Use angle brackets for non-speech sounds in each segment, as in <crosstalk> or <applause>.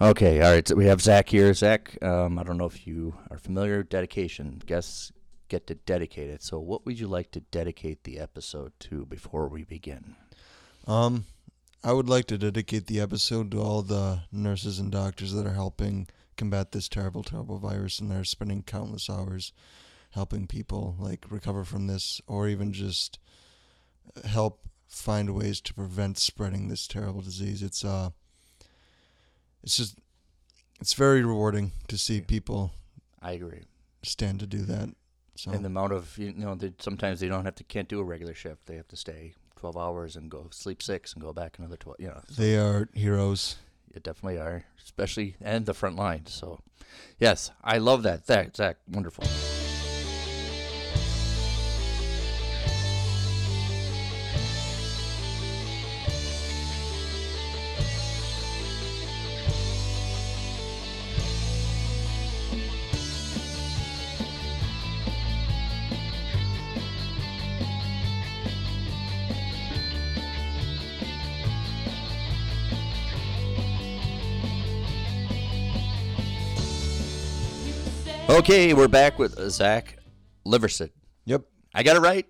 Okay, all right. So we have Zach here. Zach, um, I don't know if you are familiar. Dedication. Guests get to dedicate it. So, what would you like to dedicate the episode to before we begin? Um, I would like to dedicate the episode to all the nurses and doctors that are helping combat this terrible, terrible virus, and they're spending countless hours helping people like recover from this, or even just help find ways to prevent spreading this terrible disease. It's uh, it's just, it's very rewarding to see people I agree. stand to do that. So And the amount of you know, they, sometimes they don't have to can't do a regular shift. They have to stay twelve hours and go sleep six and go back another twelve. You know, so they are heroes. you definitely are, especially and the front line. So, yes, I love that. Zach, Zach, wonderful. Okay, we're back with uh, Zach Liverseed. Yep, I got it right.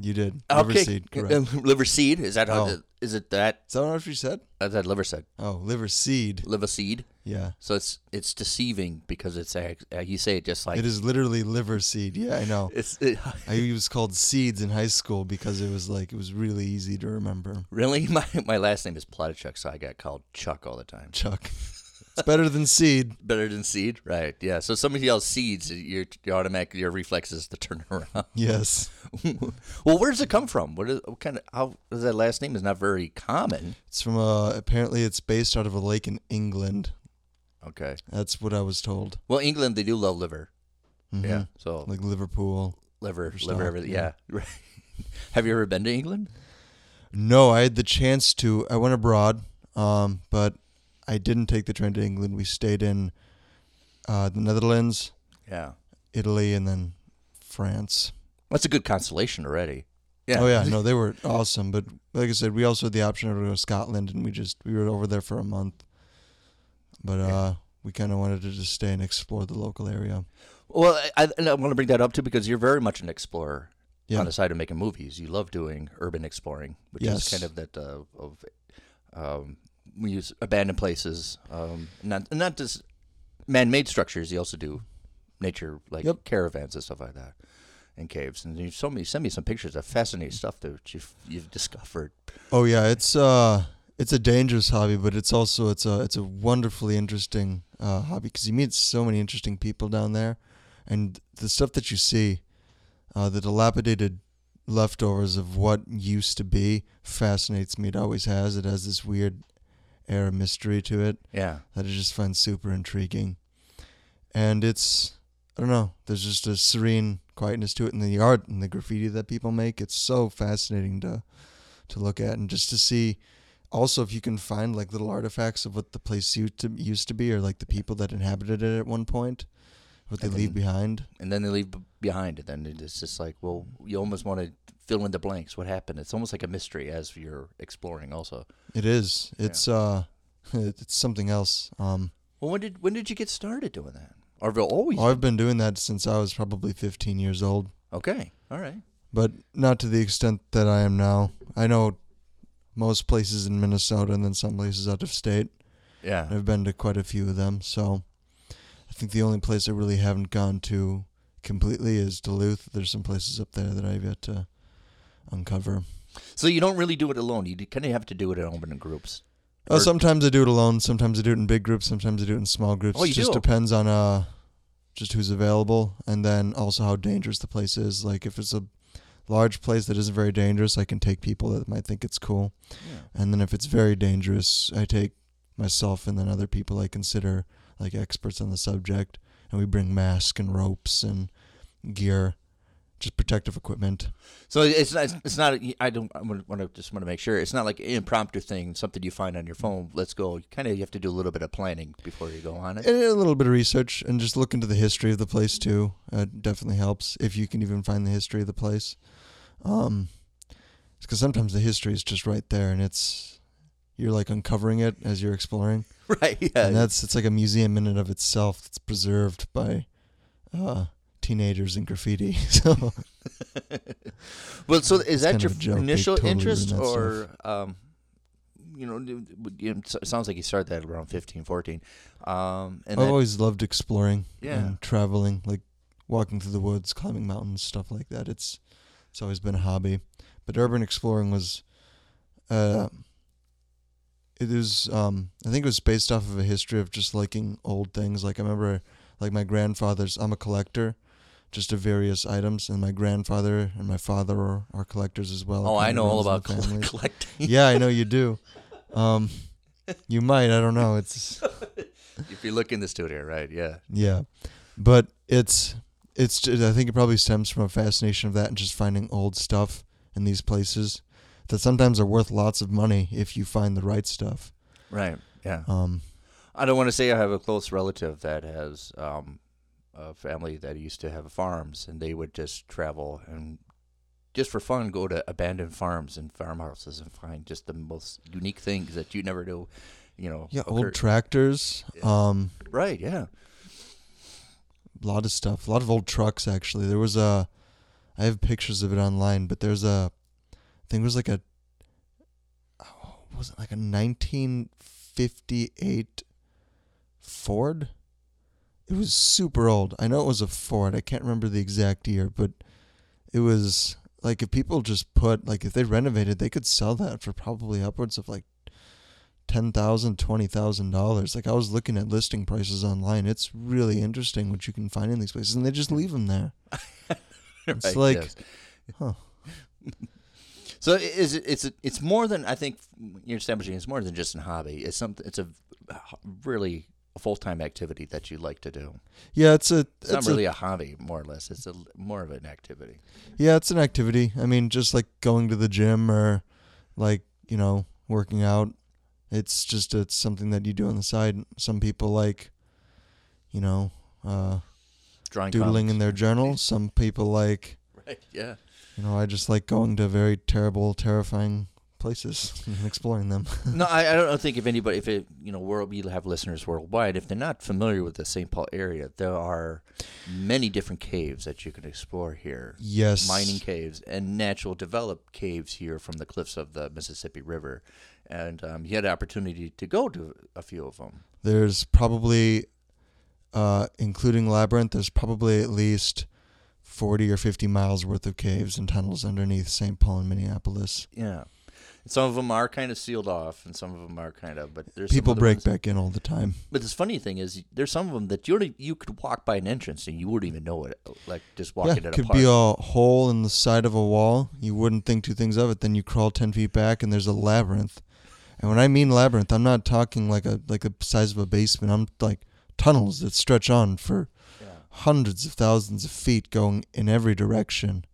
you did. Okay, seed, correct. Uh, liver. Is that how? Oh. the- Is it that? Is that what you said? Is that liver seed? Oh, liver seed. Liver. Yeah. So it's it's deceiving because it's uh, uh, you say it just like It is literally liver seed. Yeah, I know. It's it, <laughs> I was called seeds in high school because it was like it was really easy to remember. really <laughs> my my last name is Platichuk, so I got called Chuck all the time. Chuck. It's better than seed. <laughs> Better than seed, right? Yeah. So somebody yells seeds, your your automatic your reflexes to turn <laughs> around. Yes. <laughs> well, where does it come from? What is what kind of how is that last name is not very common. It's from uh apparently it's based out of a lake in England. Okay. That's what I was told. Well, England they do love liver. Mhm. Yeah. So Like Liverpool. liver, liver, everything. yeah. Yeah. Have you ever been to England? No, I had the chance to. I went abroad, um, but I didn't take the train to England. We stayed in uh, the Netherlands, Yeah. Italy, and then France. That's a good constellation already. Yeah. Oh yeah, no, they were awesome. But like I said, we also had the option to go to Scotland, and we just we were over there for a month. But Yeah. uh, we kind of wanted to just stay and explore the local area. Well, I, I, I want to bring that up too because you're very much an explorer Yeah, on the side of making movies. You love doing urban exploring, which Yes. is kind of that uh, of um, we use abandoned places, um, not not just man-made structures. You also do nature like Yep. caravans and stuff like that, and caves. And you show me send me some pictures of fascinating stuff that you've you've discovered. Oh yeah, it's uh it's a dangerous hobby, but it's also it's a it's a wonderfully interesting uh, hobby because you meet so many interesting people down there, and the stuff that you see, uh, the dilapidated leftovers of what used to be fascinates me. It always has. It has this weird air of mystery to it Yeah, that I just find super intriguing, and it's I don't know. There's just a serene quietness to it, and the art and the graffiti that people make. It's so fascinating to to look at, and just to see. Also, if you can find like little artifacts of what the place used to used to be, or like the people that inhabited it at one point, what they And leave then- behind. and then they leave b- behind it. Then it's just like, well, you almost want to fill in the blanks. What happened? It's almost like a mystery as you're exploring. Also, It is. It's uh, <laughs> it's something else. Um, well, when did when did you get started doing that? Or always? I've been doing that since I was probably 15 years old. okay, all right. but not to the extent that I am now. I know most places in Minnesota and then some places out of state. Yeah, I've been to quite a few of them, so I think the only place I really haven't gone to completely is Duluth. There's some places up there that I've yet to uncover. So you don't really do it alone. You kind of have to do it in open groups. Uh, Or- sometimes I do it alone. Sometimes I do it in big groups. Sometimes I do it in small groups. Oh, you it just do? depends on uh, just who's available, and then also how dangerous the place is. Like if it's a large place that isn't very dangerous, I can take people that might think it's cool. Yeah. And then if it's very dangerous, I take myself and then other people I consider like experts on the subject, and we bring masks and ropes and gear, just protective equipment. So it's not. It's not. I don't. I want to just want to make sure it's not like an impromptu thing, something you find on your phone. Let's go. Kind of, you have to do a little bit of planning before you go on it. And a little bit of research and just look into the history of the place too. Uh, definitely helps if you can even find the history of the place. Um, because sometimes the history is just right there, and it's you're like uncovering it as you're exploring. <laughs> right. Yeah. and that's it's like a museum in and of itself that's preserved by uh, teenagers and graffiti. <laughs> So well, so is that your of a joke. Initial totally interest, or um, you know, it sounds like you started that around 15, 14. Um, and I've then, always loved exploring Yeah. and traveling, like walking through the woods, climbing mountains, stuff like that. It's it's always been a hobby. But urban exploring was, uh, it is. Um, I think it was based off of a history of just liking old things. Like I remember, like my grandfather's. I'm a collector, just of various items, and my grandfather and my father are, are collectors as well. oh, I know all runs in the about coll- collecting. yeah, I know you do. Um, you might. I don't know. It's <laughs> <laughs> if you look in the studio, right? Yeah. Yeah, but it's it's. I think it probably stems from a fascination of that and just finding old stuff in these places that sometimes are worth lots of money if you find the right stuff. Right. Yeah. Um, I don't want to say I have a close relative that has um, a family that used to have farms, and they would just travel and just for fun go to abandoned farms and farmhouses and find just the most unique things that you never know. You know. yeah, occur- old tractors. Um, right. Yeah. a lot of stuff. A lot of old trucks actually. There was a. I have pictures of it online, but there's a. I think it was like a. Oh, was it like a 1958 Ford? It was super old. I know it was a Ford. I can't remember the exact year, but it was like if people just put like if they renovated, they could sell that for probably upwards of like ten thousand, twenty thousand dollars. Like I was looking at listing prices online. It's really interesting what you can find in these places, and they just leave them there. <laughs> It's like, yes. huh. <laughs> So i- is it? It's it's more than I think you're establishing. It's more than just a hobby. It's something. It's a really full time activity that you like to do. Yeah, it's a. It's, not it's a- really a hobby, more or less. It's a more of an activity. yeah, it's an activity. I mean, just like going to the gym or like you know working out. It's just it's something that you do on the side. Some people like, you know, uh, Drawing doodling in their journals. Some people like, <laughs> Right. Yeah. You know, I just like going to very terrible, terrifying places and exploring them. <laughs> no, I, I don't think if anybody, if it, you know, world, we have listeners worldwide. If they're not familiar with the St. Paul area, there are many different caves that you can explore here. yes, Mining caves and natural developed caves here from the cliffs of the Mississippi River, and um, you had the opportunity to go to a few of them. There's probably, uh, including Labyrinth, there's probably at least 40 or 50 miles worth of caves and tunnels underneath St. Paul and Minneapolis. Yeah. Some of them are kind of sealed off, and some of them are kind of. But there's People break ones- back in all the time. But the funny thing is, there's some of them that you you could walk by an entrance and you wouldn't even know it. Like just walking at a could park. be a hole in the side of a wall. You wouldn't think two things of it. Then you crawl 10 feet back and there's a labyrinth. And when I mean labyrinth, I'm not talking like a like the size of a basement. I'm like tunnels that stretch on for Yeah. Hundreds of thousands of feet going in every direction.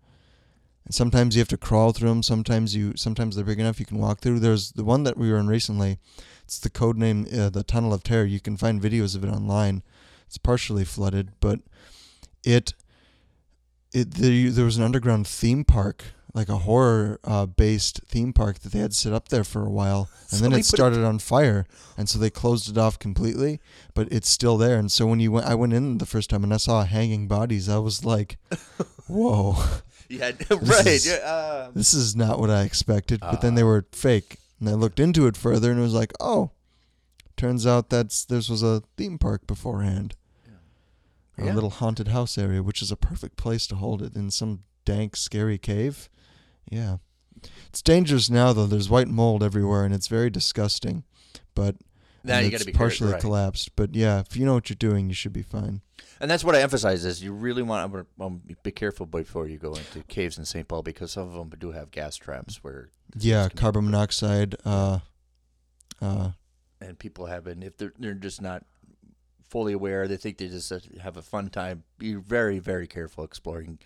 And sometimes you have to crawl through them. Sometimes you, sometimes they're big enough you can walk through. There's the one that we were in recently. It's the code name, uh, the Tunnel of Terror. You can find videos of it online. It's partially flooded, but it, it there, there was an underground theme park, like a horror uh, based theme park that they had set up there for a while, <laughs> and then it put it- started on fire, and so they closed it off completely. But it's still there, and so when you went, I went in the first time and I saw hanging bodies. I was like, <laughs> "Whoa, Yeah, <laughs> right. is- yeah, uh, this is not what I expected." But then Ah. they were fake, and I looked into it further, and it was like, "Oh, turns out that's this was a theme park beforehand." A Yeah. little haunted house area, which is a perfect place to hold it in some dank, scary cave. Yeah. It's dangerous now, though. There's white mold everywhere, and it's very disgusting. But now you got it's to be partially right. collapsed. But yeah, if you know what you're doing, you should be fine. And that's what I emphasize is you really want to um, be careful before you go into caves in St. Paul because some of them do have gas traps where Yeah, carbon monoxide. Uh, uh, and people have been if they're they're just not fully aware they think they just have a fun time be very very careful exploring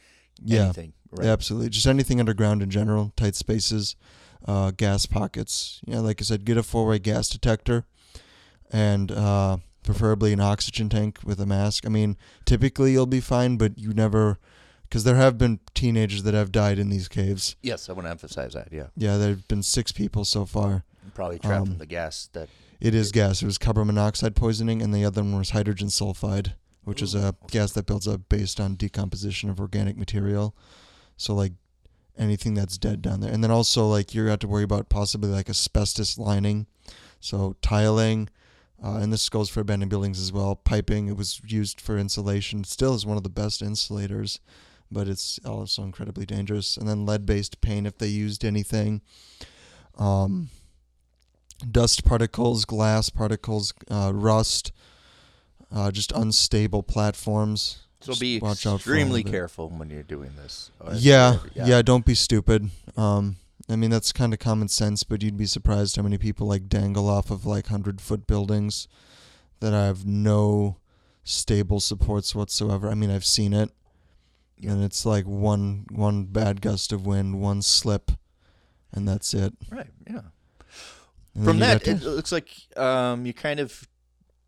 yeah, anything right absolutely. Just anything underground in general, tight spaces, uh, gas pockets. Yeah, like I said, get a four-way gas detector, and uh, preferably an oxygen tank with a mask. I mean, typically you'll be fine, but you never, because there have been teenagers that have died in these caves. yes i want to emphasize that yeah Yeah, there have been six people so far. probably trapped Um, from the gas that It is gas. It was carbon monoxide poisoning, and the other one was hydrogen sulfide, which is a gas that builds up based on decomposition of organic material. So like anything that's dead down there, and then also like you have to worry about possibly like asbestos lining, so tiling. Uh, and this goes for abandoned buildings as well. Piping, it was used for insulation. Still is one of the best insulators, but it's also incredibly dangerous. And then lead-based paint, if they used anything. Um, dust particles, glass particles, uh, rust, uh, just unstable platforms. So Just be watch out for all extremely careful when you're doing this. Uh, Yeah, yeah, Don't be stupid. Um, I mean that's kind of common sense, but you'd be surprised how many people like dangle off of like hundred foot buildings that have no stable supports whatsoever. I mean I've seen it, Yeah. and it's like one one bad gust of wind, one slip, and that's it. Right. Yeah. And From that, it looks like um, you kind of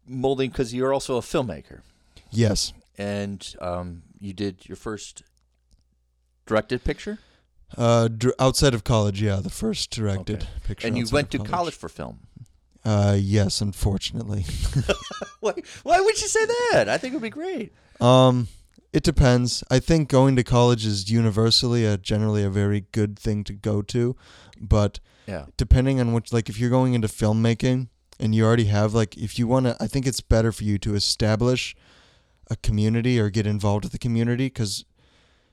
molding because you're also a filmmaker, yes, and um, you did your first directed picture, uh, dr- outside of college, yeah, the first directed Okay. picture. and you went to college for film. Uh, yes, unfortunately. <laughs> <laughs> Why? Why would you say that? I think it would be great. Um, it depends. I think going to college is universally a generally a very good thing to go to, but Yeah. depending on which, like, if you're going into filmmaking and you already have, like, if you want to, I think it's better for you to establish a community or get involved with the community because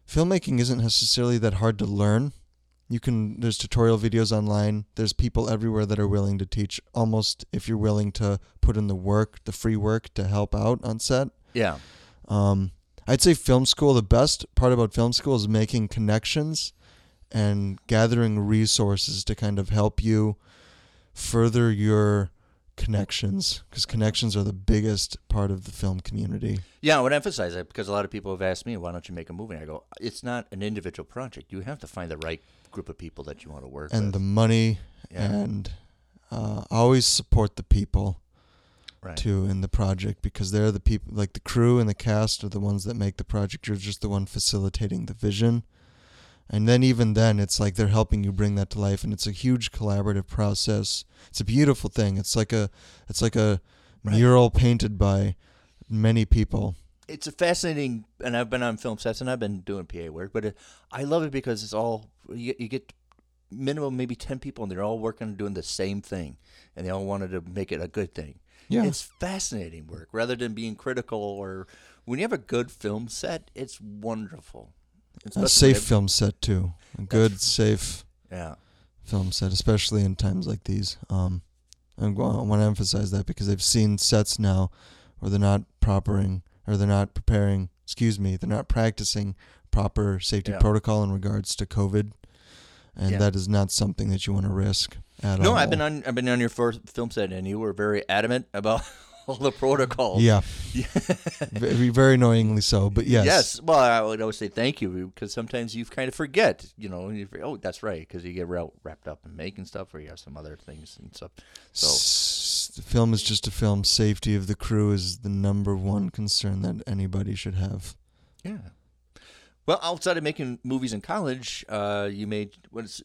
filmmaking isn't necessarily that hard to learn. You can, there's tutorial videos online. There's people everywhere that are willing to teach almost if you're willing to put in the work, the free work to help out on set. Yeah. Um, I'd say film school, the best part about film school is making connections and gathering resources to kind of help you further your connections because connections are the biggest part of the film community. Yeah, I would emphasize that because a lot of people have asked me, why don't you make a movie? And I go, it's not an individual project. You have to find the right group of people that you want to work with And with. the money yeah. and uh, always support the people right. too in the project because they're the people like the crew and the cast are the ones that make the project you're just the one facilitating the vision and then even then it's like they're helping you bring that to life and it's a huge collaborative process it's a beautiful thing it's like a it's like a Right. mural painted by many people it's a fascinating, and I've been on film sets and I've been doing PA work, but it, I love it because it's all you, get- you get minimum maybe ten people and they're all working on doing the same thing, and they all wanted to make it a good thing. yeah It's fascinating work rather than being critical or when you have a good film set, it's wonderful. A safe film set too a good safe Yeah. film set, especially in times like these. Um, I want to emphasize that because I've seen sets now where they're not propering or they're not preparing. Excuse me, they're not practicing proper safety Yeah. protocol in regards to COVID, and Yeah. that is not something that you want to risk at all. No, I've been on I've been on your first film set and you were very adamant about <laughs> all the protocols. <laughs> Yeah, very, very annoyingly so. But yes, Yes. Well, I would always say thank you because sometimes you kind of forget, you know, you forget, oh, that's right, because you get wrapped up in making stuff or you have some other things and stuff. So, S- the film is just a film. Safety of the crew is the number one concern that anybody should have. yeah. Well, outside of making movies in college, uh, you made what is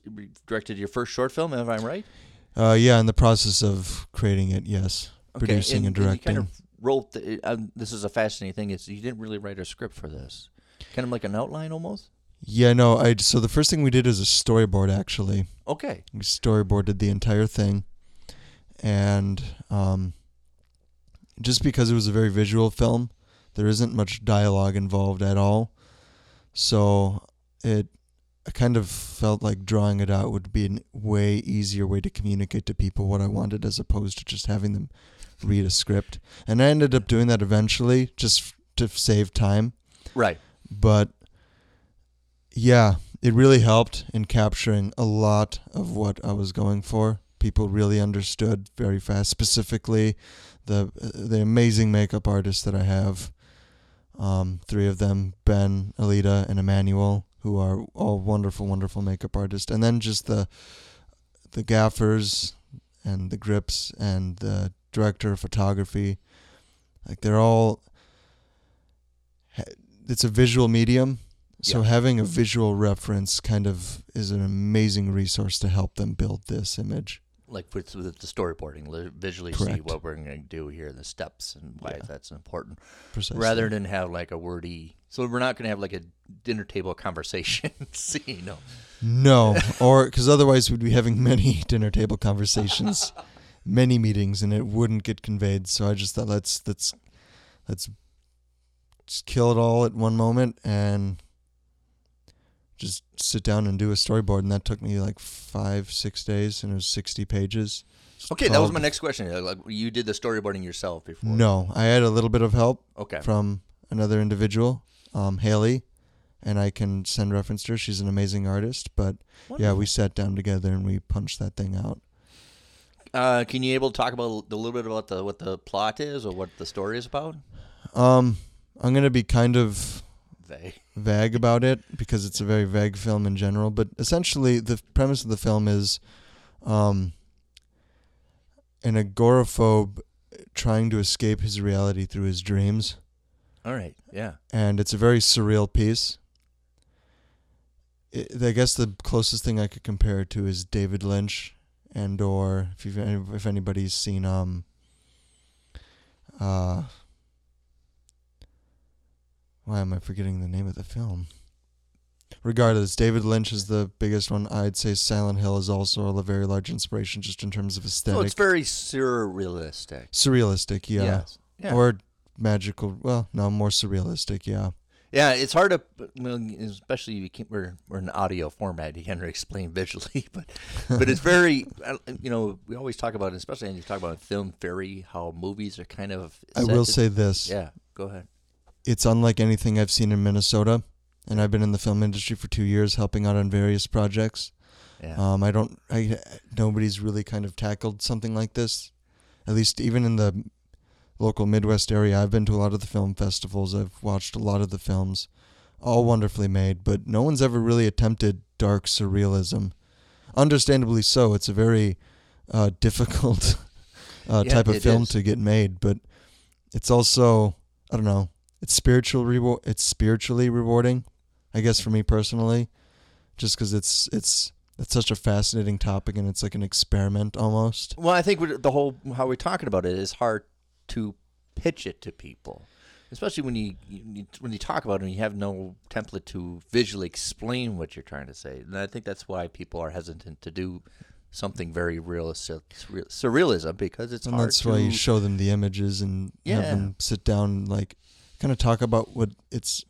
directed your first short film, if I'm right? Uh, yeah, in the process of creating it, yes, producing and, you directing. kind of wrote. The, um, this is a fascinating thing. Is you didn't really write a script for this, kind of like an outline almost. Yeah, no, I so the first thing we did is a storyboard actually. Okay. We storyboarded the entire thing. And um just because it was a very visual film, there isn't much dialogue involved at all. So it I kind of felt like drawing it out would be a way easier way to communicate to people what I wanted as opposed to just having them read a script. And I ended up doing that eventually just f- to save time Right. but yeah, it really helped in capturing a lot of what I was going for. People really understood very fast. Specifically, the the amazing makeup artists that I have, um, three of them: Ben, Alita, and Emmanuel, who are all wonderful, wonderful makeup artists. And then just the the gaffers and the grips and the director of photography, like they're all it's a visual medium so Yeah. having a visual reference kind of is an amazing resource to help them build this image like with, with the storyboarding, visually see what we're going to do here, the steps, and why Yeah. that's important, Precisely. rather than have like a wordy. So we're not going to have like a dinner table <laughs> conversation <laughs> scene. No. No, or because otherwise we'd be having many <laughs> dinner table conversations, many meetings, and it wouldn't get conveyed. So I just thought let's let's let's just kill it all at one moment and just sit down and do a storyboard. And that took me like five six days, and it was sixty pages. Okay, that was my next question. Like you did the storyboarding yourself before? No, I had a little bit of help Okay. from another individual, um, Haley, and I can send reference to her. She's an amazing artist, but yeah, we sat down together and we punched that thing out. Uh, can you able to talk about a little bit about the what the plot is or what the story is about? Um, I'm gonna be kind of They. vague about it because it's a very vague film in general. But essentially, the premise of the film is, um, an agoraphobe trying to escape his reality through his dreams, All right. Yeah. and it's a very surreal piece. I I guess the closest thing I could compare it to is David Lynch, and or if you've, if anybody's seen um. Uh, why am I forgetting the name of the film? Regardless, David Lynch is the biggest one. I'd say Silent Hill is also a very large inspiration, just in terms of So aesthetic, it's very surrealistic. surrealistic, yeah, Yes. Yeah. or magical. Well, no, more surrealistic, yeah. Yeah, it's hard to, well, especially you can't, we're we're in audio format. You can't explain <laughs> visually, but but it's very, <laughs> uh, you know, we always talk about, especially when you talk about film theory, how movies are kind of. I will to- say this: Yeah, go ahead. it's unlike anything I've seen in Minnesota, and I've been in the film industry for two years, helping out on various projects. Yeah. Um, I don't, I nobody's really kind of tackled something like this, at least even in the local Midwest area. I've been to a lot of the film festivals. I've watched a lot of the films, all wonderfully made, but no one's ever really attempted dark surrealism. Understandably so. It's a very uh, <laughs> difficult uh, Yeah, type of film is. to get made, but it's also I don't know. It's spiritual reward. It's spiritually rewarding, I guess for me personally, just because it's it's it's such a fascinating topic and it's like an experiment almost. Well, I think the whole how we're talking about it is hard to pitch it to people, especially when you, you when you talk about it and you have no template to visually explain what you're trying to say. And I think that's why people are hesitant to do something very realistic, surreal- surrealism because it's and hard that's why you show them the images and have them sit down and like kind of talk about what it's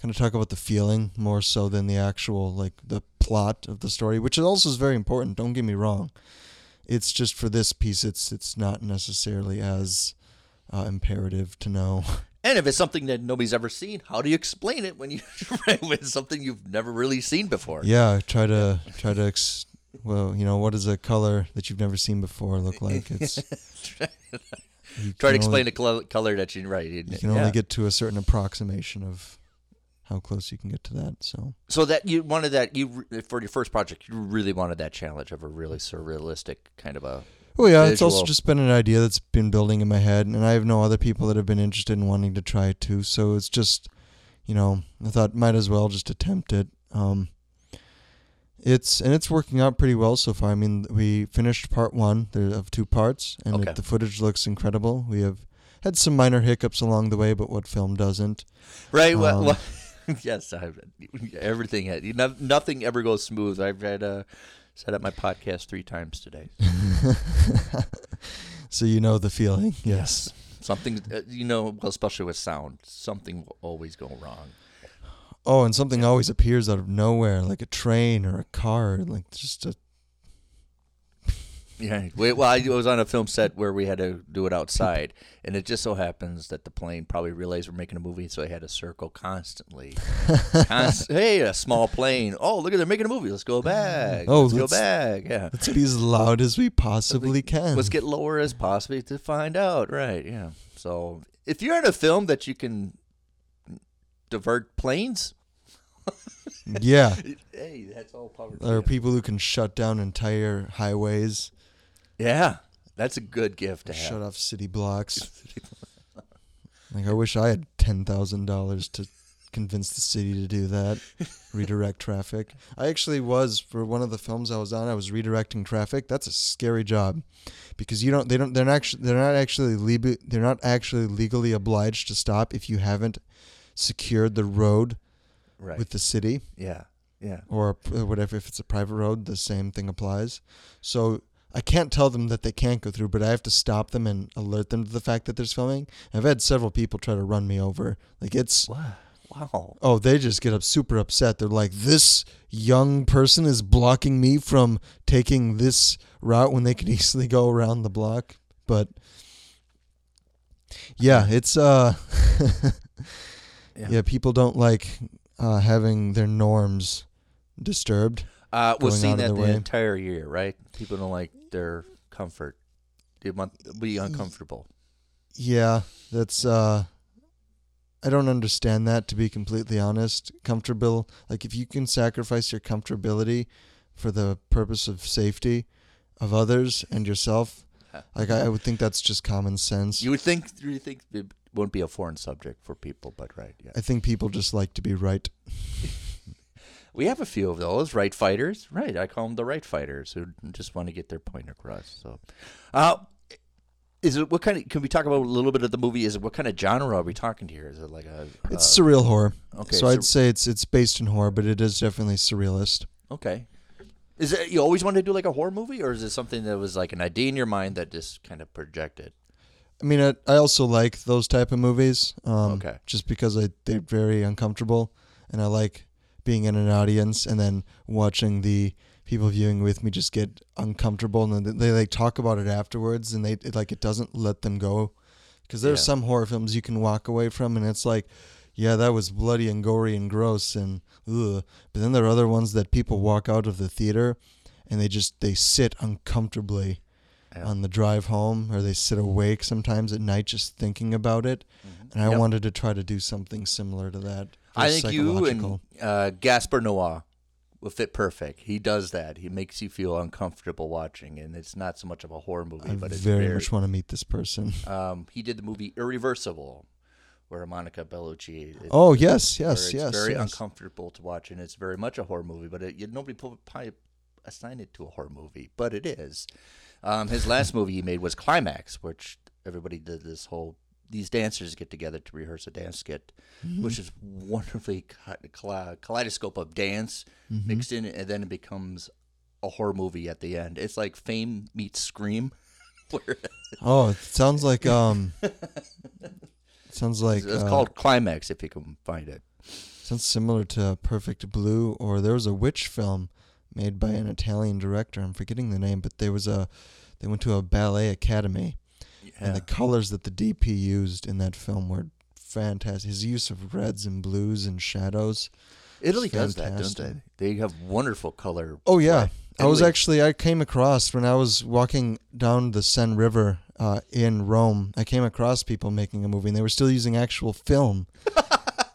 kind of talk about the feeling more so than the actual like the plot of the story which also is very important don't get me wrong it's just for this piece it's it's not necessarily as uh, imperative to know <laughs> and if it's something that nobody's ever seen, how do you explain it when you <laughs> when something you've never really seen before? yeah try to try to ex- well you know what does a color that you've never seen before look <laughs> like it's you Try to explain only- colo- color that you right. you can only get to a certain approximation of how close you can get to that so So that you wanted that you for your first project, you really wanted that challenge of a really surrealistic kind of a. Oh yeah, it's also just been an idea that's been building in my head, and I have no other people that have been interested in wanting to try it too. So it's just, you know, I thought might as well just attempt it. Um, it's and it's working out pretty well so far. I mean, we finished part one of two parts, and Okay. it, the footage looks incredible. We have had some minor hiccups along the way, but what film doesn't? Right. well, Um, well, <laughs> yes, I, everything. had- no- Nothing ever goes smooth. I've had uh, set up my podcast three times today. <laughs> so you know the feeling, yes. Something, uh, you know, well, especially with sound, something will always go wrong. Oh, and something always appears out of nowhere, like a train or a car, like just a Yeah. Wait, well, I was on a film set where we had to do it outside, and it just so happens that the plane probably realized we're making a movie, so I had to circle constantly. <laughs> Const- hey, a small plane. Oh, look at they're making a movie. Let's go oh, back. Oh, let's go let's- back. Yeah. Let's be as loud as we possibly can. Let's get lower as possibly to find out. Right. Yeah. So if you're in a film that you can divert planes, <laughs> yeah. hey, that's all power. There are people who can shut down entire highways, Yeah, that's a good gift to have. shut off city blocks. <laughs> <laughs> Like I wish I had ten thousand dollars to convince the city to do that, <laughs> redirect traffic. I actually was for one of the films I was on. I was redirecting traffic. That's a scary job, because you don't. They don't. They're not actually. They're not actually. They're not actually legally obliged to stop if you haven't secured the road Right. with the city yeah. Yeah. or uh, whatever. If it's a private road, the same thing applies. So I can't tell them that they can't go through, but I have to stop them and alert them to the fact that there's filming. I've had several people try to run me over. Like it's Wow. Oh, they just get up super upset. They're like, this young person is blocking me from taking this route when they could <laughs> easily go around the block. But yeah, it's uh, <laughs> Yeah. yeah. people don't like uh, having their norms disturbed. Uh, we've seen that their the entire year, right? People don't like their comfort. They want to be uncomfortable. Yeah, that's uh I don't understand that to be completely honest. Comfortable like if you can sacrifice your comfortability for the purpose of safety of others and yourself, like I, I would think that's just common sense. You would think you would think it won't be a foreign subject for people, but right, yeah. I think people just like to be right. <laughs> We have a few of those right fighters, right? I call them the right fighters who just want to get their point across. So, uh, is it what kind of? Can we talk about a little bit of the movie? Is it what kind of genre are we talking here? Is it like a? It's uh, surreal horror. okay. so I'd say it's it's based in horror, but it is definitely surrealist. okay. Is it you always wanted to do like a horror movie, or is it something that was like an idea in your mind that just kind of projected? I mean, I, I also like those type of movies. Um, Okay. Just because I they're very uncomfortable, and I like being in an audience and then watching the people viewing with me just get uncomfortable, and then they like talk about it afterwards, and they it, like it doesn't let them go. Because there's Yeah. some horror films you can walk away from, and it's like, yeah, that was bloody and gory and gross, and ugh. But then there are other ones that people walk out of the theater, and they just they sit uncomfortably Yeah. on the drive home or they sit awake sometimes at night just thinking about it mm-hmm. and i Yep. wanted to try to do something similar to that I think you and. Uh, Gaspar Noé will fit perfect. He does that. He makes you feel uncomfortable watching, and it's not so much of a horror movie, i but it's very, very. much want to meet this person <laughs> um, he did the movie Irreversible, where Monica Bellucci. it- oh yes yes it's yes, very yes. uncomfortable to watch, and it's very much a horror movie. But it, you, nobody probably assign it to a horror movie, but it is. Um, his last movie he made was Climax, which everybody did this whole. These dancers get together to rehearse a dance skit, Mm-hmm. which is wonderfully kaleidoscope of dance Mm-hmm. mixed in, and then it becomes a horror movie at the end. It's like Fame meets Scream. <laughs> oh it sounds like um <laughs> sounds like it's uh, called Climax if you can find it. sounds similar to perfect blue or there was a witch film made by an italian director i'm forgetting the name but there was a they went to a ballet academy and the colors that the DP used in that film were fantastic. His use of reds and blues and shadows. Italy does that, don't they? They have wonderful color. Oh yeah, I was actually I came across when I was walking down the Seine River uh, in Rome. I came across people making a movie, and they were still using actual film. <laughs>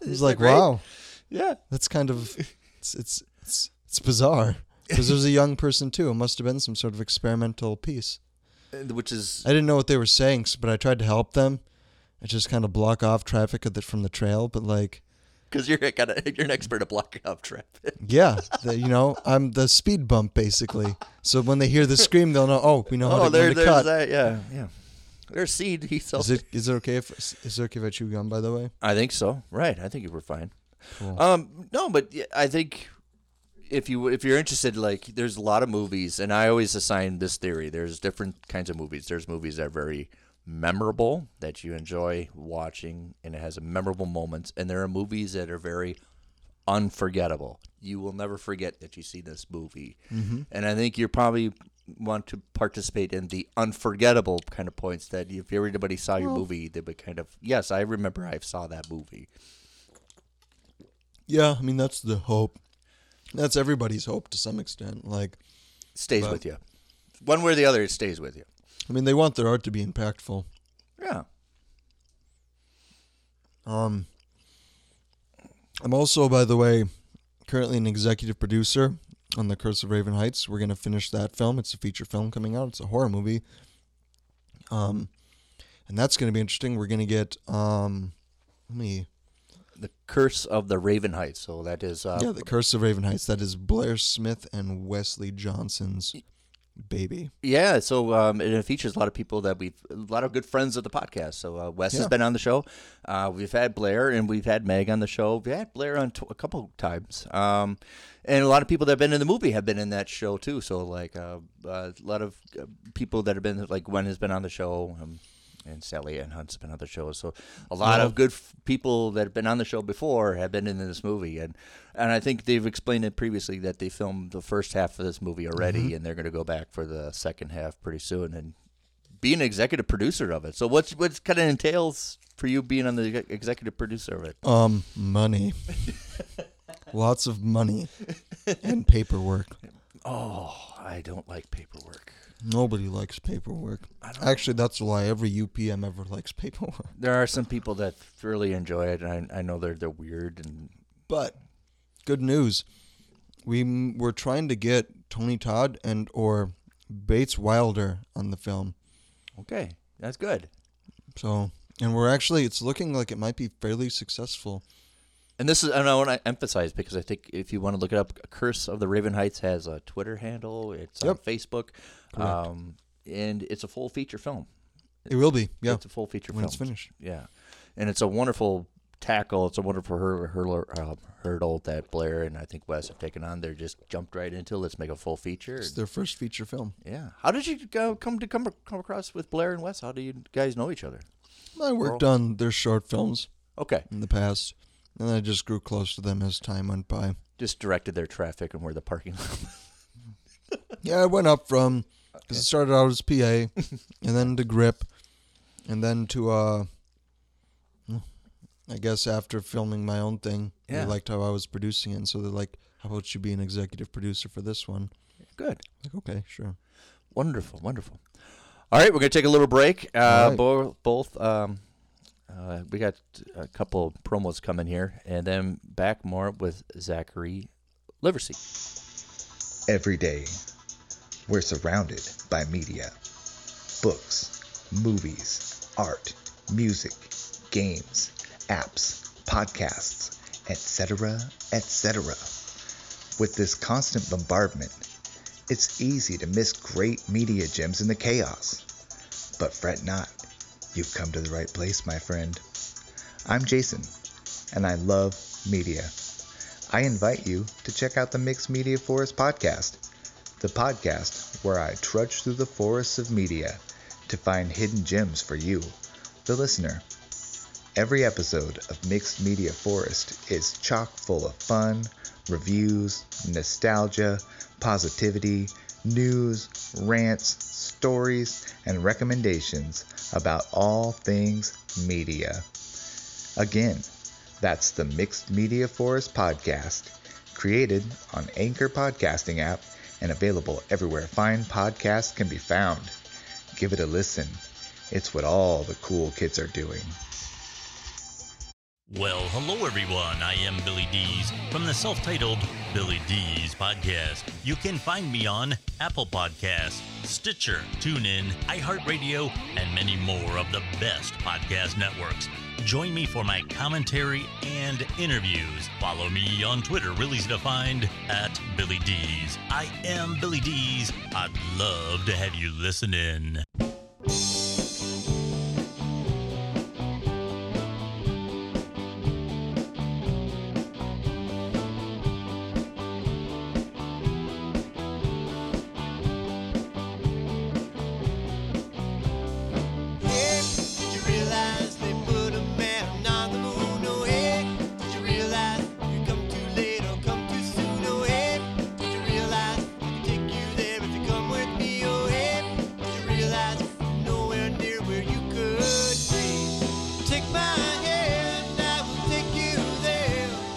It was like, wow, Yeah. that's kind of <laughs> it's it's it's, it's bizarre because there's a young person too. It must have been some sort of experimental piece. And Which is I didn't know what they were saying, but I tried to help them. I just kind of block off traffic of the, from the trail, but like, because you're kind of <laughs> you're an expert at blocking off traffic. <laughs> yeah, the, you know, I'm the speed bump basically. So when they hear the scream, they'll know. Oh, we know how Oh, to, there, to cut. that. Yeah, yeah. There's seed. He sells. Is it is it okay if is it okay if I chew gum? By the way, I think so. Right. I think you were fine. Cool. Um, no, but I think if you if you're interested, like there's a lot of movies, and I always assign this theory. There's different kinds of movies. There's movies that are very memorable that you enjoy watching, and it has a memorable moments, and there are movies that are very unforgettable. You will never forget that you see this movie, Mm-hmm. and I think you probably want to participate in the unforgettable kind of points that if everybody saw your Well- movie, they would kind of yes, I remember I saw that movie. yeah, I mean that's the hope. That's everybody's hope to some extent. Like, stays But- with you. One way or the other, it stays with you. I mean, they want their art to be impactful. Yeah. Um, I'm also, by the way, currently an executive producer on The Curse of Raven Heights. We're gonna finish that film. It's a feature film coming out. It's a horror movie. Um, and that's gonna be interesting. We're gonna get um, let me The Curse of the Raven Heights. So that is uh, yeah, The Curse of Raven Heights. That is Blair Smith and Wesley Johnson's baby. Yeah, so um, it features a lot of people that we've a lot of good friends of the podcast. So uh, Wes has been on the show. Uh, we've had Blair and we've had Meg on the show. We had Blair on t- a couple times. Um, and a lot of people that have been in the movie have been in that show too. So like uh, uh, a lot of uh, people that have been like Gwen has been on the show. Um, and Sally Ann Hunt's been on the show, so a lot Yeah. of good f- people that have been on the show before have been in this movie, and and I think they've explained it previously that they filmed the first half of this movie already, and they're going to go back for the second half pretty soon and be an executive producer of it. So what's what kind of entails for you being on the executive producer of it? Um, money. <laughs> Lots of money <laughs> and paperwork. Oh, I don't like paperwork. Nobody likes paperwork. Actually, that's why every UPM ever <laughs> likes paperwork. There are some people that really enjoy it, and I, I know they're they're weird and But good news, we m- were trying to get Tony Todd and or Bates Wilder on the film. okay, that's good. So, and we're actually it's looking like it might be fairly successful. And this is, and I want to emphasize because I think if you want to look it up, Curse of the Raven Heights has a Twitter handle. It's on Facebook, um, and it's a full feature film. It will be, yeah, it's a full feature when film. it's finished. Yeah, and it's a wonderful tackle. It's a wonderful hurdle, hurdle, uh, hurdle that Blair and I think Wes have taken on. They're just jumped right into. Let's make a full feature. It's their first feature film. yeah. How did you go, come to come come across with Blair and Wes? How do you guys know each other? I worked on their short films Okay, in the past, and I just grew close to them as time went by. just directed their traffic and where the parking lot. Yeah, I went up from because it started out as PA, and then to grip, and then to uh, I guess after filming my own thing, Yeah. they liked how I was producing it, and so they're like, "How about you be an executive producer for this one?" Good. Like, okay, sure. Wonderful, wonderful. All right, we're gonna take a little break. Uh, All right. bo- both, um, uh, we got a couple promos coming here, and then back more with Zachary Liversey. Every day, we're surrounded by media books, movies, art, music, games, apps, podcasts, etc., etc. With this constant bombardment, it's easy to miss great media gems in the chaos. But fret not, you've come to the right place, my friend. I'm Jason, and I love media. I invite you to check out the Mixed Media Forest podcast, the podcast where I trudge through the forests of media to find hidden gems for you, the listener. Every episode of Mixed Media Forest is chock full of fun, reviews, nostalgia, positivity, news, rants, stories, and recommendations about all things media. Again, that's the Mixed Media Forest podcast, created on Anchor Podcasting app and available everywhere fine podcasts can be found. Give it a listen. It's what all the cool kids are doing. Well, hello everyone. I am Billy Dees from the self-titled Billy Dees podcast. You can find me on Apple Podcasts, Stitcher, TuneIn, iHeartRadio, and many more of the best podcast networks. Join me for my commentary and interviews. Follow me on Twitter, real easy to find, at Billy Dees. I am Billy Dees. I'd love to have you listen in.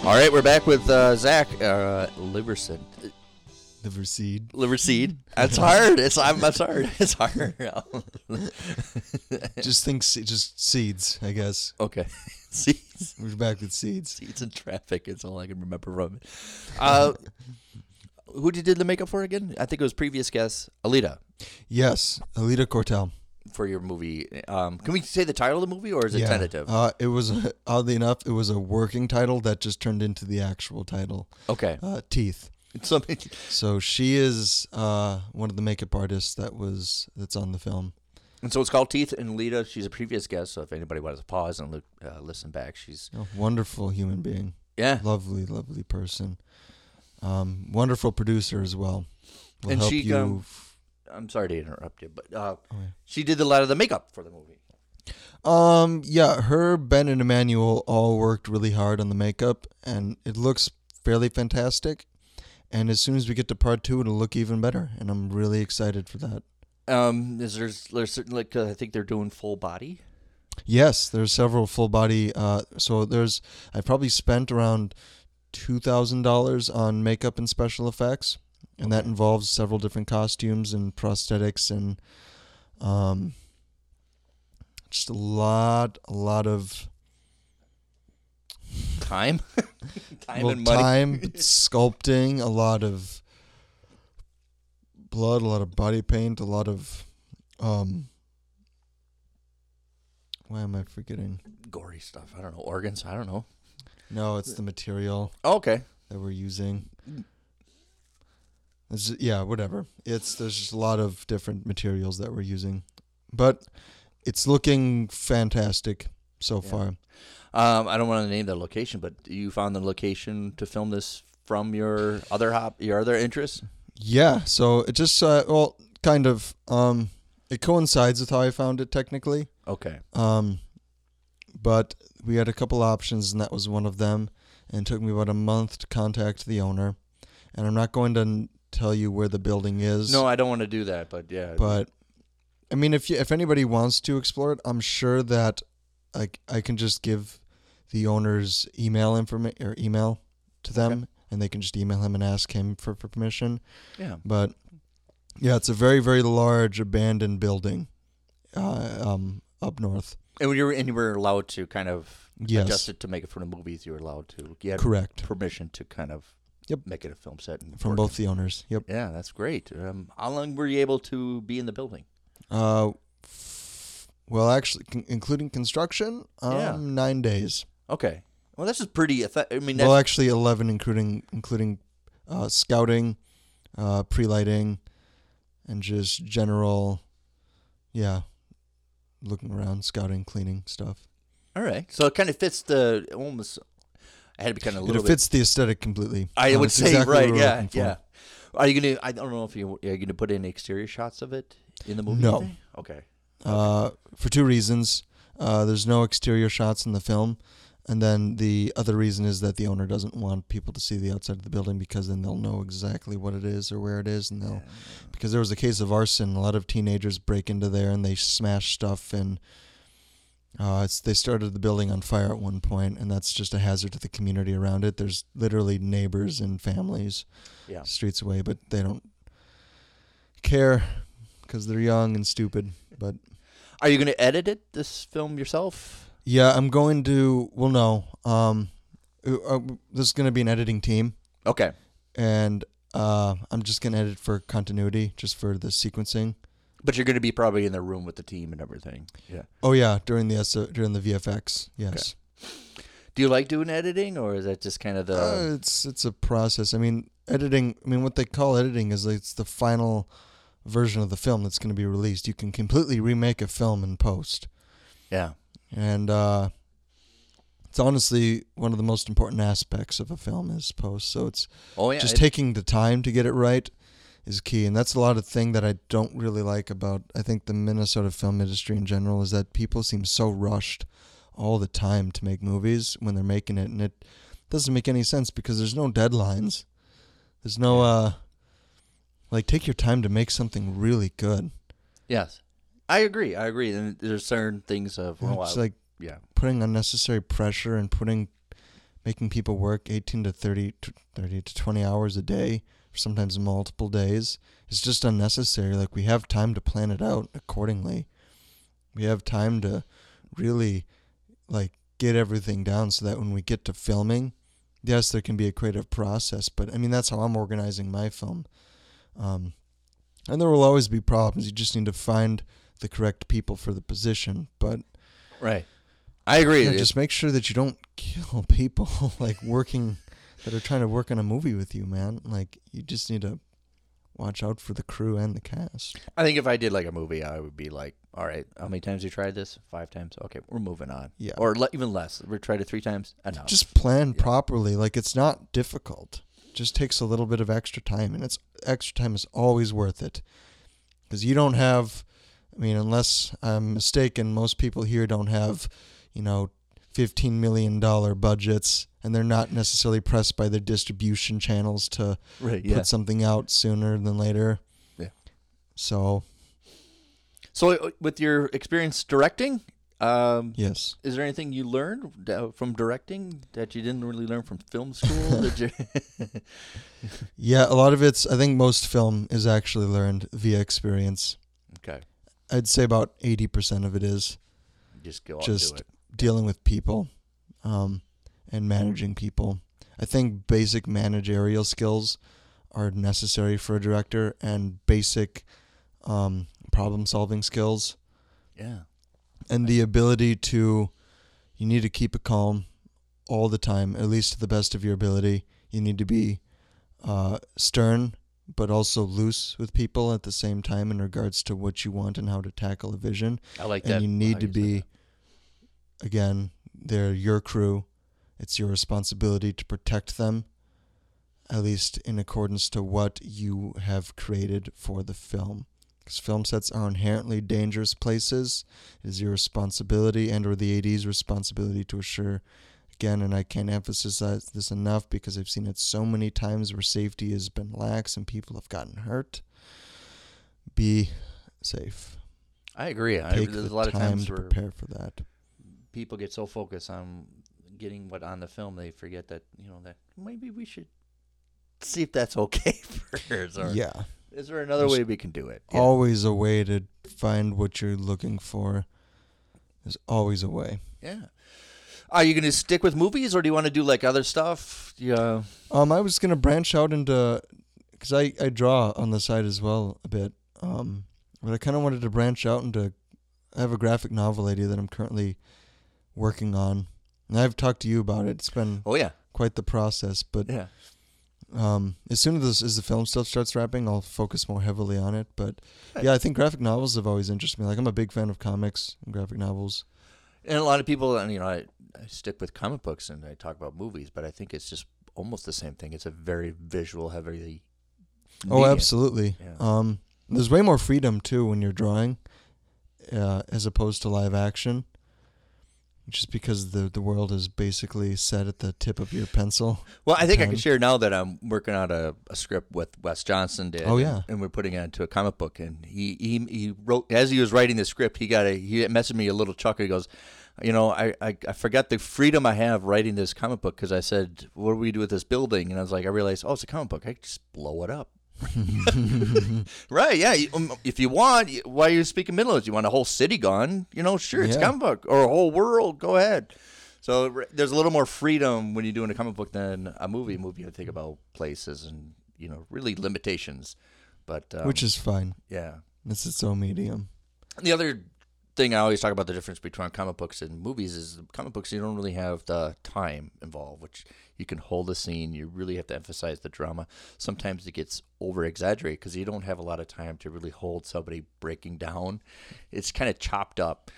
All right, we're back with uh, Zach uh, Liverson. Liver seed. Liverseed. <laughs> That's hard. It's I'm. That's hard. <laughs> It's hard. <laughs> Just think, se- just seeds. I guess okay. Seeds. we're back with seeds. Seeds and traffic. It's all I can remember from it. Uh, who did you do the makeup for again? I think it was previous guest Alita. Yes, Alita Cortel. For your movie. Um, can we say the title of the movie, or is it tentative? Uh, it was <laughs> oddly enough, it was a working title that just turned into the actual title. okay, Uh, Teeth. <laughs> something. So she is uh, one of the makeup artists that was that's on the film. And so it's called Teeth. And Lita, she's a previous guest. So if anybody wants to pause and look, uh, listen back, she's A wonderful human being, yeah. lovely, lovely person. Um, wonderful producer as well. Will And help she, you. um, I'm sorry to interrupt you, but uh, yeah. she did a lot of the makeup for the movie. Um, yeah, her, Ben, and Emmanuel all worked really hard on the makeup, and it looks fairly fantastic. And as soon as we get to part two, it'll look even better, and I'm really excited for that. Um, is there's there's certain like uh, I think they're doing full body. Yes, there's several full body. Uh, so there's I probably spent around two thousand dollars on makeup and special effects, and that involves several different costumes and prosthetics and um, just a lot, a lot of Time, <laughs> time well, and money. time <laughs> sculpting, a lot of blood, a lot of body paint, a lot of um. Why am I forgetting? Gory stuff. I don't know organs. I don't know. No, it's the material. Oh, okay. that we're using. It's yeah, whatever. It's there's just a lot of different materials that we're using, but it's looking fantastic so Yeah. far. Um, I don't want to name the location, but you found the location to film this from your other hop, your other interests. Yeah, so it just uh, well, kind of um, it coincides with how I found it technically. Okay. Um, but we had a couple options, and that was one of them. And it took me about a month to contact the owner. And I'm not going to tell you where the building is. No, I don't want to do that, but yeah. but I mean, if you, if anybody wants to explore it, I'm sure that like I can just give the owner's email information or email to them, Okay. and they can just email him and ask him for, for permission. yeah. But yeah, it's a very very large abandoned building, uh, um, up north. And you were and you were allowed to kind of Yes. adjust it to make it for the movies. You were allowed to. You Correct. permission to kind of Yep. make it a film set and From both the owners. Yep. Yeah, that's great. Um, how long were you able to be in the building? Uh, f- well, actually, con- including construction, um, Yeah. nine days. Okay. Well, this is pretty. I mean, Well, actually, eleven, including including uh, scouting, uh, pre-lighting, and just general, yeah, looking around, scouting, cleaning stuff. all right. So it kind of fits the almost. I had to be kind of a It little bit. fits the aesthetic completely. I would say exactly right. Yeah, yeah. Are you gonna? I don't know if you are you gonna put in exterior shots of it in the movie. No. Okay. Uh, for two reasons. Uh, there's no exterior shots in the film, and then the other reason is that the owner doesn't want people to see the outside of the building because then they'll know exactly what it is or where it is, and they'll because there was a case of arson. A lot of teenagers break into there and they smash stuff, and uh, it's they started the building on fire at one point, and that's just a hazard to the community around it. There's literally neighbors and families Yeah. streets away, but they don't care because they're young and stupid. But Are you gonna edit it? This film yourself? yeah, I'm going to. Well, no. Um, uh, uh, this is going to be an editing team, Okay. and uh, I'm just going to edit for continuity, just for the sequencing. But you're gonna be probably in the room with the team and everything. Yeah. Oh yeah, during the S- during the VFX, yes. Do you like doing editing, or is that just kind of the? Uh, it's it's a process. I mean, editing. I mean, what they call editing is it's the final version of the film that's going to be released. You can completely remake a film in post, yeah. and uh, it's honestly one of the most important aspects of a film is post. So it's Oh yeah. just it- taking the time to get it right is key, and that's a lot of thing that I don't really like about. I think the Minnesota film industry in general is that people seem so rushed all the time to make movies when they're making it, and it doesn't make any sense because there's no deadlines. There's no uh, like take your time to make something really good. yes. I agree. I agree. And there's certain things of well, it's I- like yeah. putting unnecessary pressure and putting making people work 18 to 30 to 30 to 20 hours a day sometimes multiple days. It's just unnecessary. Like we have time to plan it out accordingly. We have time to really like get everything down so that when we get to filming yes there can be a creative process but i mean that's how i'm organizing my film. Um, and there will always be problems. You just need to find the correct people for the position, but Right. I agree. yeah, just make sure that you don't kill <laughs> people like working that are trying to work on a movie with you, man. Like you just need to watch out for the crew and the cast. I think if I did like a movie, I would be like, all right, how many times you tried this? Five times. Okay, we're moving on. Yeah. Or le- even less. We tried it three times. Enough. Just plan Yeah. properly. Like it's not difficult. Just takes a little bit of extra time, and it's extra time is always worth it because you don't have. I mean, unless I'm mistaken, most people here don't have, you know, fifteen million dollar budgets, and they're not necessarily pressed by their distribution channels to right. put something out sooner than later. Yeah. So So, uh, with your experience directing, um, yes, is there anything you learned uh, from directing that you didn't really learn from film school? <laughs> Did you? <laughs> yeah, a lot of it's. I think most film is actually learned via experience. okay. I'd say about eighty percent of it is. Just go just do it. Dealing with people um, and managing people. I think basic managerial skills are necessary for a director and basic um, problem solving skills Yeah. and the ability to you need to keep it calm all the time at least to the best of your ability you need to be uh, stern but also loose with people at the same time in regards to what you want and how to tackle a vision I like and that. you need to be that. Again they're your crew. It's your responsibility to protect them at least in accordance to what you have created for the film. Because film sets are inherently dangerous places. It is your responsibility and or the AD's responsibility to assure again and I can't emphasize this enough because I've seen it so many times where safety has been lax and people have gotten hurt. Be safe. I agree. I, take there's the a lot of time times to prepare for that people get so focused on getting what on the film they forget that you know that maybe we should see if that's <laughs> okay first. Or yeah is there another There's way we can do it? Yeah. always a way to find what you're looking for. There's always a way. Yeah. Are you going to stick with movies, or do you want to do like other stuff? Yeah. Um, I was gonna branch out into, cause I I draw on the side as well a bit. Um, but I kind of wanted to branch out into. I have a graphic novel idea that I'm currently working on, and I've talked to you about it. It's been Oh yeah. quite the process, but Yeah. um, as soon as this, as the film stuff starts wrapping, I'll focus more heavily on it. But yeah, I think graphic novels have always interested me. Like I'm a big fan of comics and graphic novels. And a lot of people, and, you know, I, I stick with comic books and I talk about movies, but I think it's just almost the same thing. It's a very visual, heavy. Oh, absolutely. Yeah. Um, there's way more freedom too when you're drawing, uh, as opposed to live action. Just because the the world is basically set at the tip of your pencil. Well, I think I can share now that I'm working on a, a script with Wes Johnson. Did, Oh, yeah. and we're putting it into a comic book. And he, he he wrote as he was writing the script. He got a he messaged me a little chuckle. He goes, you know, I, I, I forgot the freedom I have writing this comic book because I said, what do we do with this building? And I was like, I realized, oh, it's a comic book. I just blow it up. <laughs> right? Yeah. um, If you want, why are you speaking Middle East? You want a whole city gone? You know, sure, it's a Yeah. comic book or a whole world. Go ahead. So there's a little more freedom when you're doing a comic book than a movie. A movie, you think about places and you know, really limitations. But um, which is fine. yeah. It's its own medium. The other thing I always talk about the difference between comic books and movies is comic books you don't really have the time involved, which you can hold a scene. You really have to emphasize the drama. Sometimes it gets over exaggerated because you don't have a lot of time to really hold somebody breaking down. It's kind of chopped up,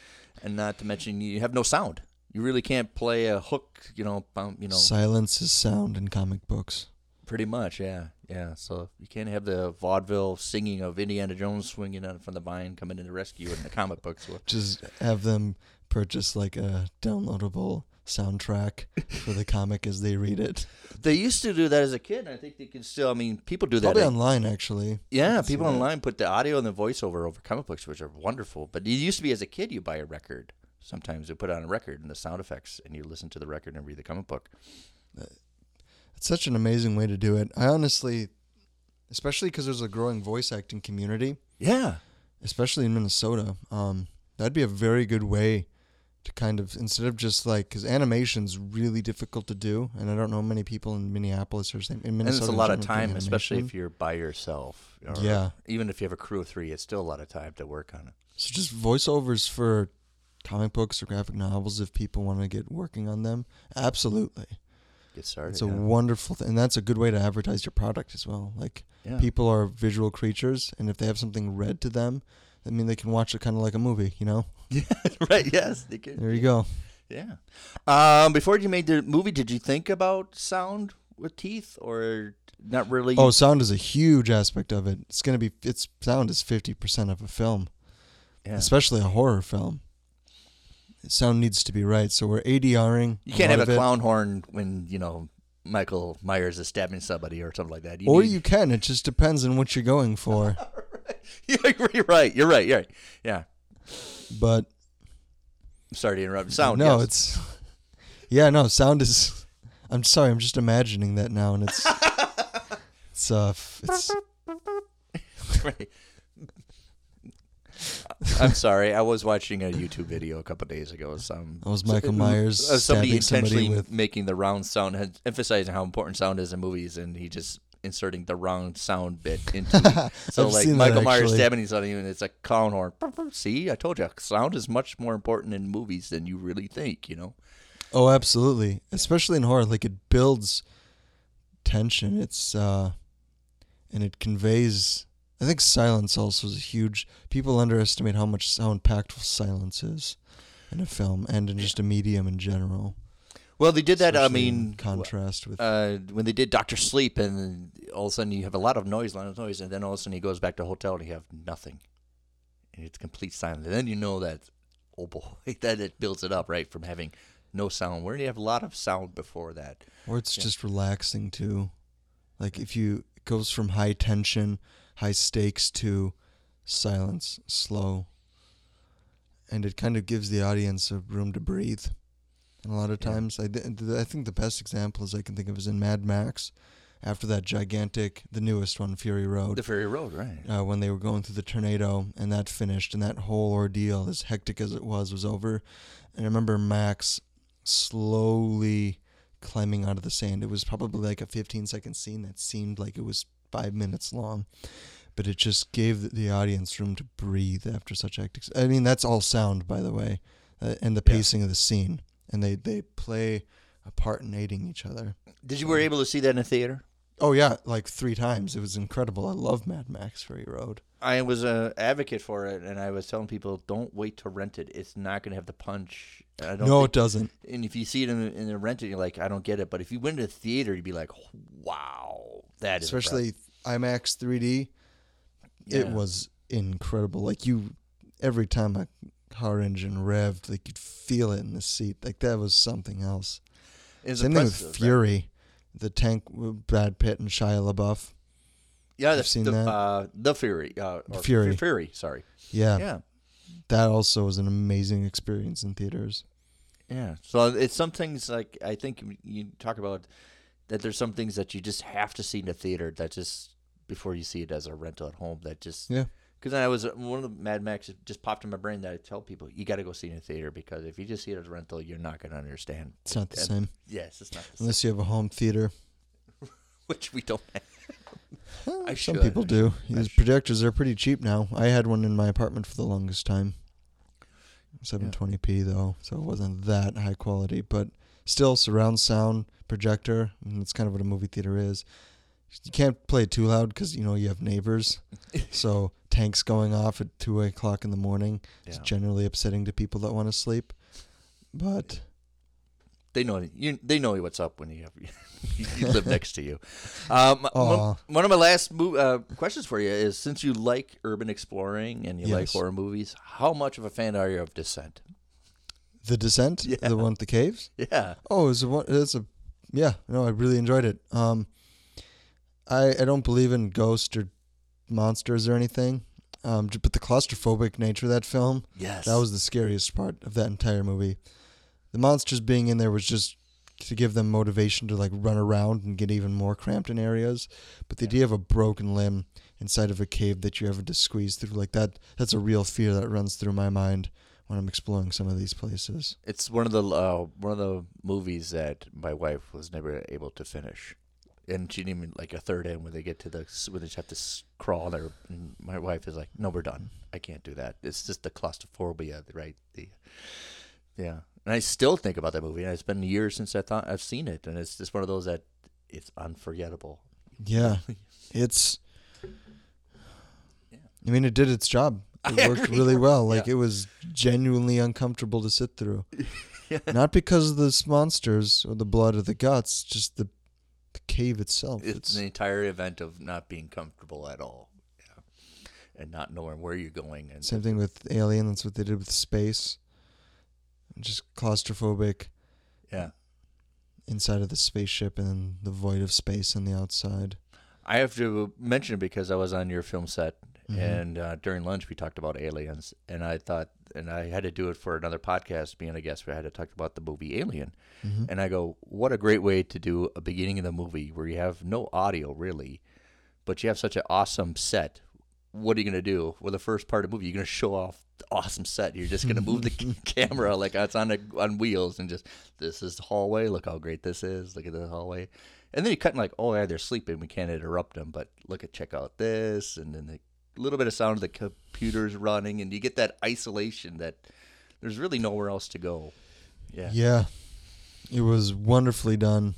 and not to mention you have no sound. You really can't play a hook. You know, you know, Silence is sound in comic books. Pretty much, yeah, yeah. So you can't have the vaudeville singing of Indiana Jones swinging out from the vine coming in to rescue in the comic books. Just have them purchase like a downloadable soundtrack for the comic as they read it. They used to do that as a kid. and I think they can still. I mean, people do that. Probably online actually. yeah, people online put the audio and the voiceover over comic books, which are wonderful. But it used to be as a kid, you buy a record. Sometimes they put on a record and the sound effects, and you listen to the record and read the comic book. It's such an amazing way to do it. I honestly, especially because there's a growing voice acting community. Yeah, especially in Minnesota. Um, that'd be a very good way to kind of instead of just like because animation's really difficult to do, and I don't know many people in Minneapolis or in and Minnesota. it's a lot of time, especially if you're by yourself. Or Yeah. even if you have a crew of three, it's still a lot of time to work on it. So just voiceovers for comic books or graphic novels if people want to get working on them. Absolutely. Get started. It's a yeah. wonderful thing. And that's a good way to advertise your product as well. Like Yeah. people are visual creatures and if they have something read to them, I mean they can watch it kind of like a movie, you know? <laughs> Yeah, right. Yes, they. There you go. Yeah. Um, before you made the movie, did you think about sound with teeth, or not really? Oh, sound is a huge aspect of it. It's going to be its sound is 50% of a film, yeah. especially a horror film. Sound needs to be right. So we're ADRing. You can't lot have a it. clown horn when you know Michael Myers is stabbing somebody or something like that. You Or need- you can. It just depends on what you're going for. <laughs> you're right. You're right. You're right. Yeah. But I'm sorry to interrupt. Sound. no, yes. it's yeah, no, sound is. I'm sorry, I'm just imagining that now, and it's <laughs> it's uh, it's right. <laughs> I'm sorry. I was watching a YouTube video a couple days ago. Some That was Michael Myers uh, somebody stabbing somebody intentionally with- making the round sound, emphasizing how important sound is in movies, and he just inserting the round sound bit <laughs> into. so I've like seen that, Michael Myers actually. stabbing somebody, and it's a clown horn. See, I told you, sound is much more important in movies than you really think. You know. oh, absolutely, especially in horror. Like it builds tension. It's uh, and it conveys. I think silence also is huge. People underestimate how much how impactful silence is in a film and in just a medium in general. Well, they did that. I especially in mean, contrast with uh, when they did Doctor Sleep, and all of a sudden you have a lot of noise, a lot of noise, and then all of a sudden he goes back to the hotel and you have nothing, and it's complete silence. And then you know that, oh boy, <laughs> that it builds it up right from having no sound. Where do you have a lot of sound before that? Or it's Yeah. just relaxing too. Like if you it goes from high tension, high stakes to silence, slow. And it kind of gives the audience a room to breathe. And a lot of Yeah. times, I, th- I think the best examples I can think of is in Mad Max, after that gigantic, the newest one, Fury Road The Fury Road, right? uh, when they were going through the tornado and that finished and that whole ordeal as hectic as it was was over and i remember max slowly climbing out of the sand it was probably like a 15 second scene that seemed like it was five minutes long but it just gave the, audience room to breathe after such hectic i mean that's all sound by the way uh, and the Yeah. pacing of the scene and they, they play a part in aiding each other Did you were able to see that in a theater? oh yeah like three times it was incredible i love mad max fury road I was an advocate for it, and I was telling people, don't wait to rent it. It's not going to have the punch. I don't no think- it doesn't and if you see it in the, in the rented, you're like, I don't get it. But if you went to the theater, you'd be like, wow, that is especially IMAX 3D. It was incredible. Like you, every time a car engine revved, like you'd feel it in the seat. Like that was something else. It's Same thing with? Fury, the tank with Brad Pitt and Shia LaBeouf. Yeah, the, I've seen the, that. Uh, the Fury. Uh, Fury. Fury. Sorry. Yeah, Yeah. that also was an amazing experience in theaters. Yeah. So it's some things like I think you talk about that. There's some things that you just have to see in the theater that just before you see it as a rental at home. That just Yeah. Because I was uh, one of the Mad Max just popped in my brain that I tell people you got to go see it in the theater because if you just see it as a rental, you're not going to understand. It's not the And- same Yes, it's not the same, unless you have a home theater. <laughs> which we don't. Have. I Some should. people do. These projectors are pretty cheap now. I had one in my apartment for the longest time. 720p though, so it wasn't that high quality, but still surround sound projector. And that's kind of what a movie theater is. You can't play it too loud because you know you have neighbors. <laughs> so tanks going off at two o'clock in the morning is Yeah. generally upsetting to people that want to sleep. But They know you. They know what's up when you have <laughs> you, live next to you. Um, Aw. one, one of my last mo- uh, questions for you is: since you like urban exploring and you like Yes. horror movies, how much of a fan are you of Descent? the descent, <laughs> Yeah. the one with the caves. Yeah, Oh, it's a one. It's a yeah. No, I really enjoyed it. Um, I I don't believe in ghosts or monsters or anything. Um, but the claustrophobic nature of that film yes, that was the scariest part of that entire movie. The monsters being in there was just to give them motivation to like run around and get even more cramped in areas. But the idea of a broken limb inside of a cave that you're having to squeeze through like that that's a real fear that runs through my mind when I'm exploring some of these places. It's one of the uh, one of the movies that my wife was never able to finish. And she didn't even like a third in when they get to the when they just have to crawl there. And my wife is like, "No, we're done. I can't do that. It's just the claustrophobia, right? The yeah." And I still think about that movie, and it's been years since I thought I've seen it, and it's just one of those that it's unforgettable. Yeah, <laughs> it's. Yeah. I mean, it did its job. <laughs> It I worked agree. really well. Like Yeah. it was genuinely uncomfortable to sit through. <laughs> Yeah. Not because of the monsters or the blood or the guts, just the, the cave itself. It's It's, the entire event of not being comfortable at all, yeah, and not knowing where you're going, and same thing with Alien. That's what they did with space. Just claustrophobic yeah. inside of the spaceship and the void of space on the outside. I have to mention it because I was on your film set, Mhm. and uh, during lunch we talked about aliens, and I thought, and I had to do it for another podcast. Being a guest, I had to talk about the movie Alien, Mhm. and I go, what a great way to do a beginning of the movie where you have no audio really, but you have such an awesome set. What are you gonna do? Well, the first part of the movie, you're gonna show off the awesome set. You're just gonna move the <laughs> <laughs> camera like it's on a, on wheels, and just this is the hallway. Look how great this is. Look at the hallway, and then you cut in like, oh yeah, they're sleeping. We can't interrupt them, but look at check out this, and then the little bit of sound of the computers running, and you get that isolation that there's really nowhere else to go. Yeah. Yeah, it was wonderfully done.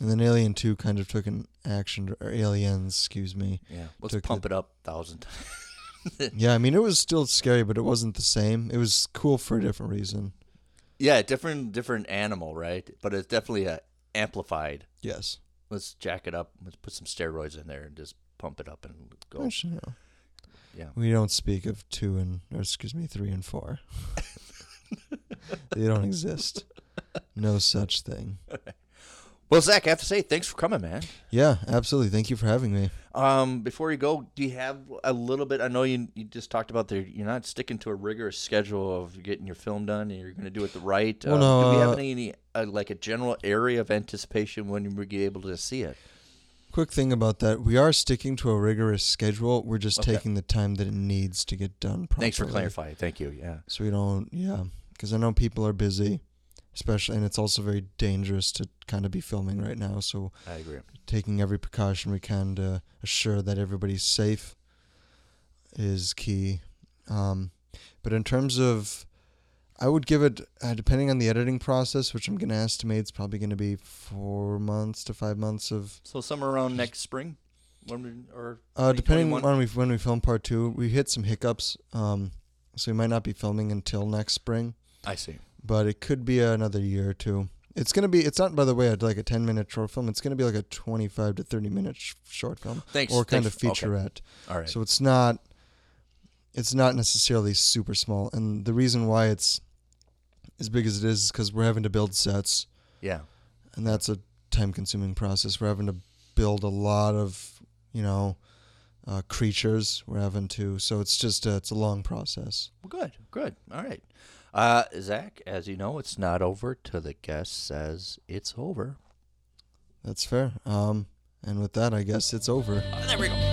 And then Alien Two kind of took an action, or Aliens, excuse me. Yeah, let's pump the- it up a thousand times. Yeah, I <laughs> mean it was still scary, but it wasn't the same. It was cool for a different reason. yeah, different different animal, right? But it's definitely uh, amplified. Yes. Let's jack it up. Let's put some steroids in there and just pump it up and go. Actually, no. Yeah. We don't speak of two and, or excuse me, three and four. they don't exist. No such thing. <laughs> Well, Zach, I have to say thanks for coming, man. Yeah, absolutely. Thank you for having me. Um, before you go, do you have a little bit? I know you you just talked about the You're not sticking to a rigorous schedule of getting your film done, and you're going to do it the right. Well, Um, no, do we have uh, any, any uh, like a general area of anticipation when be able to see it? Quick thing about that: we are sticking to a rigorous schedule. We're just Okay. taking the time that it needs to get done properly. Thanks for clarifying. Thank you. Yeah. So we don't, yeah, because I know people are busy, especially, and it's also very dangerous to kind of be filming right now. So I agree. taking every precaution we can to assure that everybody's safe is key. Um, but in terms of, I would give it, uh, depending on the editing process, which I'm going to estimate, it's probably going to be four months to five months of. So somewhere around next spring, when we or Uh, depending 2021? on we, when we film part two, we hit some hiccups, um, so we might not be filming until next spring. I see. but it could be another year or two. It's gonna be. It's not, by the way, like a ten minute short film. It's gonna be like a twenty five to thirty minute sh- short film, Thanks. or kind thanks- of okay. featurette. All right. So it's not. It's not necessarily super small, and the reason why it's as big as it is is because we're having to build sets, yeah. and that's a time consuming process. We're having to build a lot of, you know, uh, creatures. We're having to, so it's just a, it's a long process. Well, good. Good. All right. Uh, Zach, as you know, it's not over till the guest says it's over. That's fair. Um, and with that, I guess it's over. there we go.